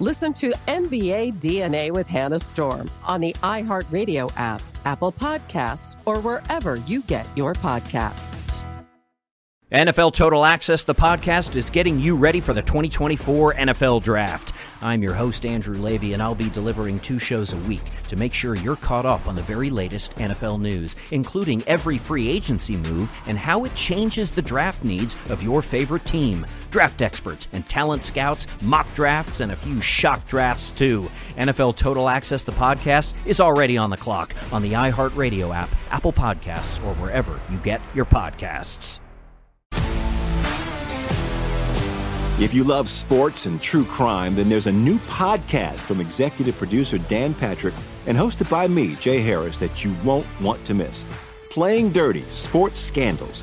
Listen to NBA DNA with Hannah Storm on the iHeartRadio app, Apple Podcasts, or wherever you get your podcasts. NFL Total Access, the podcast, is getting you ready for the 2024 NFL Draft. I'm your host, Andrew Levy, and I'll be delivering two shows a week to make sure you're caught up on the very latest NFL news, including every free agency move and how it changes the draft needs of your favorite team. Draft experts and talent scouts, mock drafts, and a few shock drafts, too. NFL Total Access, the podcast, is already on the clock on the iHeartRadio app, Apple Podcasts, or wherever you get your podcasts. If you love sports and true crime, then there's a new podcast from executive producer Dan Patrick and hosted by me, Jay Harris, that you won't want to miss. Playing Dirty Sports Scandals.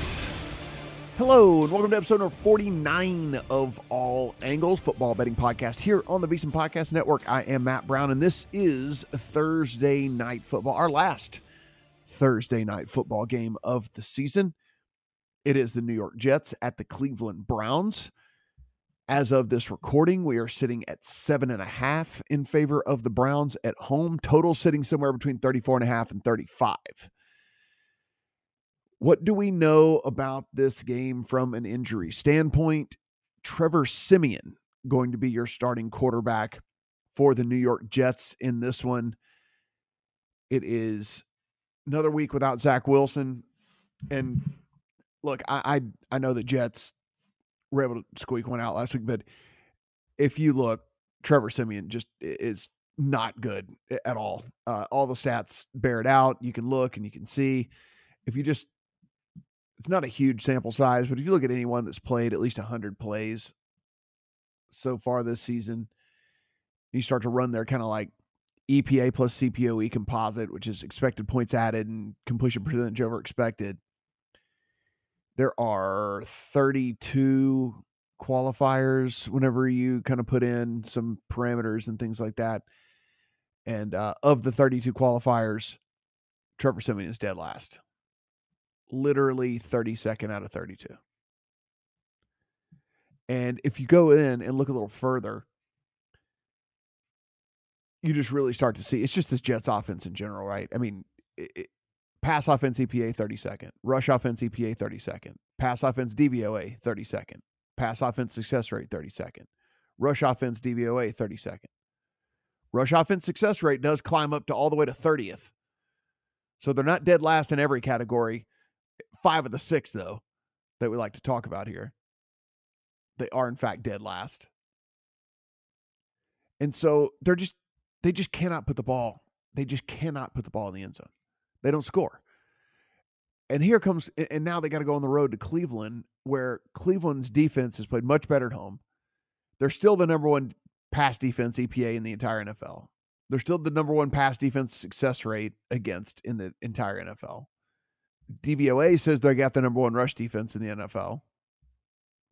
Hello, and welcome to episode number 49 of All Angles Football Betting Podcast here on the VSiN Podcast Network. I am Matt Brown, and this is Thursday Night Football, our last Thursday Night Football game of the season. It is the New York Jets at the Cleveland Browns. As of this recording, we are sitting at seven and a half in favor of the Browns at home. Total sitting somewhere between 34 and a half and 35. What do we know about this game from an injury standpoint? Trevor Siemian going to be your starting quarterback for the New York Jets in this one. It is another week without Zach Wilson. And look, I, I I know the Jets were able to squeak one out last week, but if you look, Trevor Siemian just is not good at all. Uh, all the stats bear it out. You can look and you can see. If you just, it's not a huge sample size, but if you look at anyone that's played at least 100 plays so far this season, you start to run their kind of like EPA plus CPOE composite, which is expected points added and completion percentage over expected. There are 32 qualifiers whenever you kind of put in some parameters and things like that. And uh, of the 32 qualifiers, Trevor Siemian is dead last. Literally 32nd out of 32. And if you go in and look a little further, you just really start to see it's just this Jets offense in general, right? I mean, it, pass offense EPA 32nd, rush offense EPA 32nd, pass offense DVOA 32nd, pass offense success rate 32nd, rush offense DVOA 32nd. Rush offense success rate does climb up to all the way to 30th. So they're not dead last in every category. Five of the six, though, that we like to talk about here, they are in fact dead last. And so they're just they just cannot put the ball. They just cannot put the ball in the end zone. They don't score. And here comes, and now they got to go on the road to Cleveland, where Cleveland's defense has played much better at home. They're still the number one pass defense EPA in the entire NFL. They're still the number one pass defense success rate against in the entire NFL. DVOA says they got the number one rush defense in the NFL.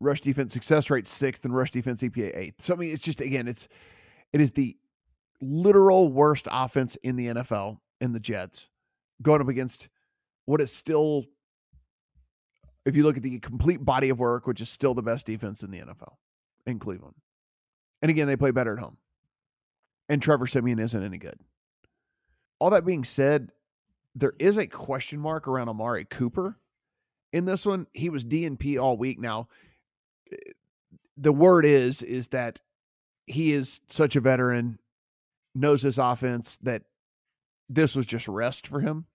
Rush defense success rate sixth and rush defense EPA eighth. So I mean, it's just again, it's it is the literal worst offense in the NFL in the Jets, going up against what is still, if you look at the complete body of work, which is still the best defense in the NFL in Cleveland. And again, they play better at home. And Trevor Siemian isn't any good. All that being said, there is a question mark around Amari Cooper in this one. He was DNP all week. Now, eh, the word is is that he is such a veteran, knows his offense that this was just rest for him.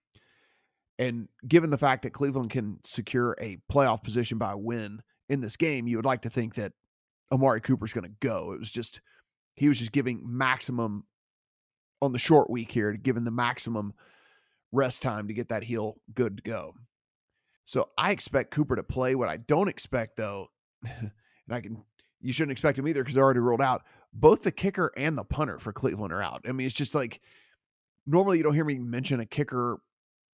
And given the fact that Cleveland can secure a playoff position by win in this game, you would like to think that Amari Cooper's going to go. It was just he was just giving maximum on the short week here, giving the maximum rest time to get that heel good to go. So I expect Cooper to play. What I don't expect though, and I can you shouldn't expect him either because they're already ruled out. Both the kicker and the punter for Cleveland are out. I mean, it's just like normally you don't hear me mention a kicker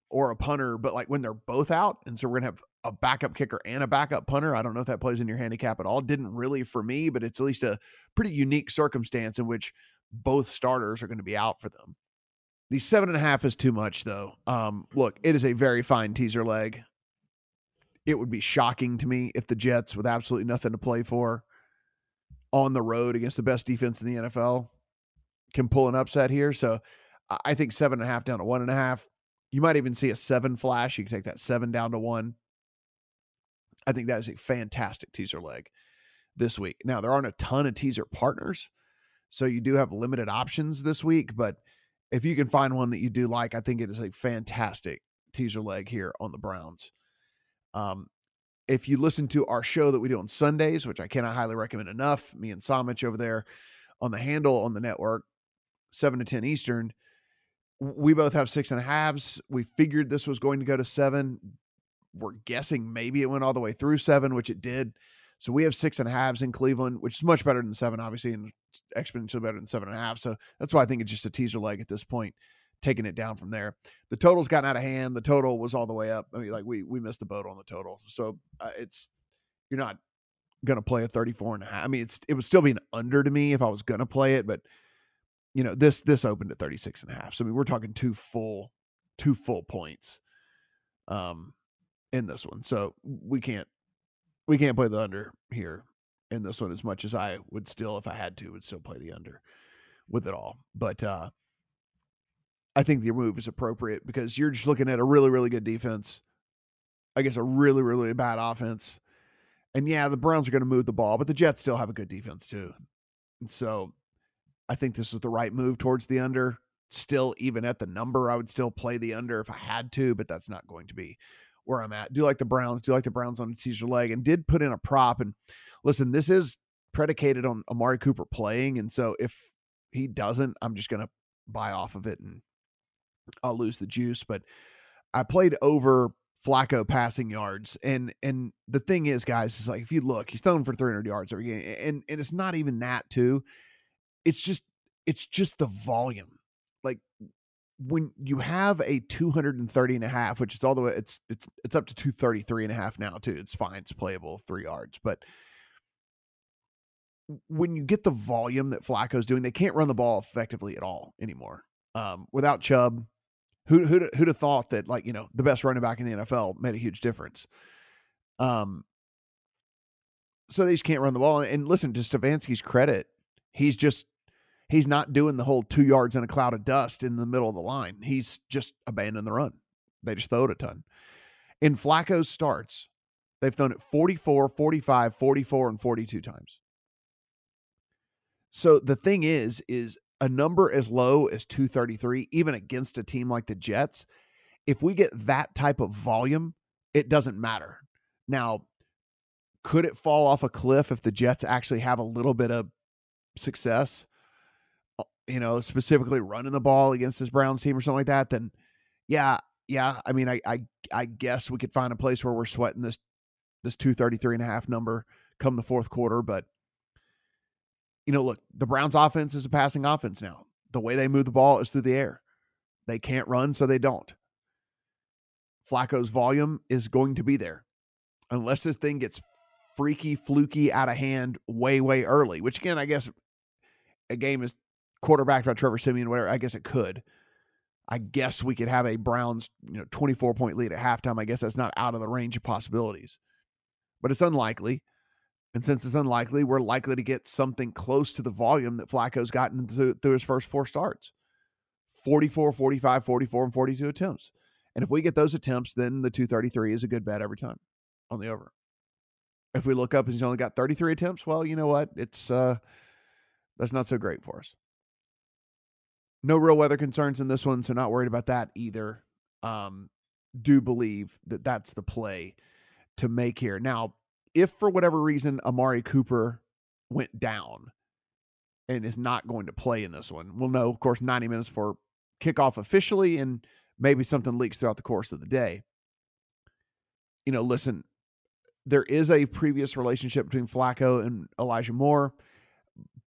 or a punter, but like when they're both out, and so we're gonna have a backup kicker and a backup punter. I don't know if that plays in your handicap at all. Didn't really for me, but it's at least a pretty unique circumstance in which both starters are going to be out for them. The seven and a half is too much, though. Um, look, it is a very fine teaser leg. It would be shocking to me if the Jets, with absolutely nothing to play for, on the road against the best defense in the NFL, can pull an upset here. So I think seven and a half down to one and a half. You might even see a seven flash. You can take that seven down to one. I think that is a fantastic teaser leg this week. Now, there aren't a ton of teaser partners, so you do have limited options this week, but if you can find one that you do like, I think it is a fantastic teaser leg here on the Browns. Um, if you listen to our show that we do on Sundays, which I cannot highly recommend enough, me and Samich over there on the handle on the network, 7 to 10 Eastern, we both have six and a halves. We figured this was going to go to seven. We're guessing maybe it went all the way through seven, which it did. So we have six and a halves in Cleveland, which is much better than seven, obviously, and exponentially better than seven and a half. So that's why I think it's just a teaser leg at this point, taking it down from there. The total's gotten out of hand. The total was all the way up. I mean, like we we missed the boat on the total. So uh, it's you're not gonna play a 34 and a half. I mean, it's it would still be an under to me if I was gonna play it, but you know, this this opened at 36 and a half. So I mean, we're talking two full two full points um in this one. So we can't we can't play the under here in this one as much as I would still if I had to would still play the under with it all. But uh I think the move is appropriate because you're just looking at a really really good defense. I guess a really really bad offense. And yeah, the Browns are going to move the ball, but the Jets still have a good defense too. And so I think this is the right move towards the under. Still, even at the number, I would still play the under if I had to, but that's not going to be where I'm at. Do like the Browns, do like the Browns on a teaser leg, and did put in a prop. And listen, this is predicated on Amari Cooper playing. And so if he doesn't, I'm just going to buy off of it and I'll lose the juice. But I played over Flacco passing yards. And and the thing is, guys, is like if you look, he's thrown for 300 yards every game. And and it's not even that too it's just it's just the volume. Like when you have a 230 and a half, which is all the way it's it's it's up to 233 and a half now too. It's fine, it's playable, three yards. But when you get the volume that Flacco's doing, they can't run the ball effectively at all anymore. Um, without Chubb, who who'd, who'd have thought that like you know the best running back in the NFL made a huge difference. Um, so they just can't run the ball. And listen, to Stefanski's credit, he's just he's not doing the whole two yards in a cloud of dust in the middle of the line. He's just abandoning the run. They just throw it a ton. In Flacco's starts, they've thrown it 44, 45, 44, and 42 times. So the thing is, is a number as low as 233, even against a team like the Jets, if we get that type of volume, it doesn't matter. Now, could it fall off a cliff if the Jets actually have a little bit of success? Uh, you know, specifically running the ball against this Browns team or something like that, then yeah, yeah. I mean, I I I guess we could find a place where we're sweating this this 233 and a half number come the fourth quarter. But you know, look, the Browns offense is a passing offense now. The way they move the ball is through the air. They can't run, so they don't. Flacco's volume is going to be there. Unless this thing gets freaky, fluky, out of hand way, way early, which again, I guess a game is quarterbacked by Trevor Siemian, whatever. I guess it could. I guess we could have a Browns, you know, 24 point lead at halftime. I guess that's not out of the range of possibilities, but it's unlikely. And since it's unlikely, we're likely to get something close to the volume that Flacco's gotten through, through his first four starts 44, 45, 44, and 42 attempts. And if we get those attempts, then the 233 is a good bet every time on the over. If we look up and he's only got 33 attempts, well, you know what? It's uh that's not so great for us. No real weather concerns in this one, so not worried about that either. Um do believe that that's the play to make here. Now, if for whatever reason Amari Cooper went down and is not going to play in this one, we'll know, of course, 90 minutes for kickoff officially and maybe something leaks throughout the course of the day. You know, listen, there is a previous relationship between Flacco and Elijah Moore,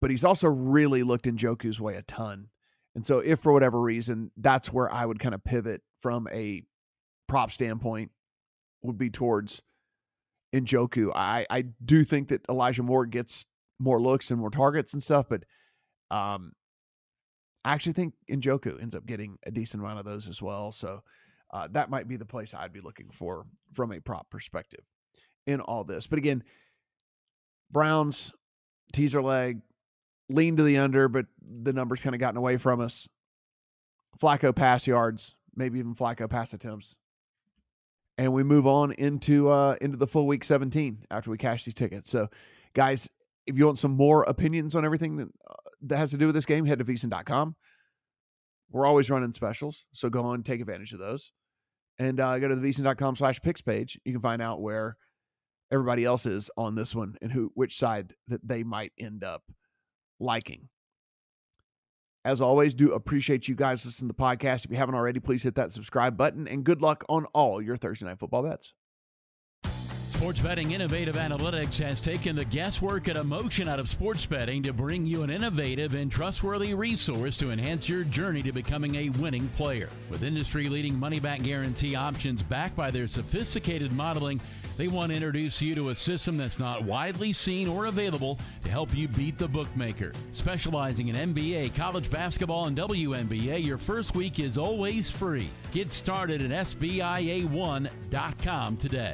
but he's also really looked Njoku's way a ton. And so, if for whatever reason, that's where I would kind of pivot from a prop standpoint, would be towards Njoku. I I do think that Elijah Moore gets more looks and more targets and stuff, but um, I actually think Njoku ends up getting a decent amount of those as well. So uh, that might be the place I'd be looking for from a prop perspective in all this. But again, Browns teaser leg lean to the under, but the numbers kind of gotten away from us. Flacco pass yards, maybe even Flacco pass attempts. And we move on into uh into the full week 17 after we cash these tickets. So guys, if you want some more opinions on everything that, uh, that has to do with this game, head to vsin.com. We're always running specials, so go on, take advantage of those. And uh, go to the vsin.com slash picks page. You can find out where everybody else is on this one and who which side that they might end up liking. As always, do appreciate you guys listening to the podcast. If you haven't already, please hit that subscribe button and good luck on all your Thursday night football bets. Sports Betting Innovative Analytics has taken the guesswork and emotion out of sports betting to bring you an innovative and trustworthy resource to enhance your journey to becoming a winning player. With industry leading money back guarantee options backed by their sophisticated modeling, they want to introduce you to a system that's not widely seen or available to help you beat the bookmaker. Specializing in NBA, college basketball, and WNBA, your first week is always free. Get started at SBIA1.com today.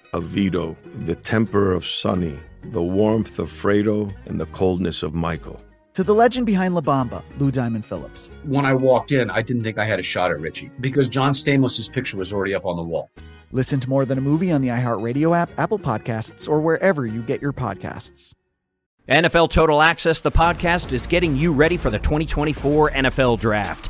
of Vito, the temper of Sonny, the warmth of Fredo, and the coldness of Michael. To the legend behind La Bamba, Lou Diamond Phillips. When I walked in, I didn't think I had a shot at Richie because John Stamos's picture was already up on the wall. Listen to More Than a Movie on the iHeartRadio app, Apple Podcasts, or wherever you get your podcasts. NFL Total Access, the podcast, is getting you ready for the 2024 NFL Draft.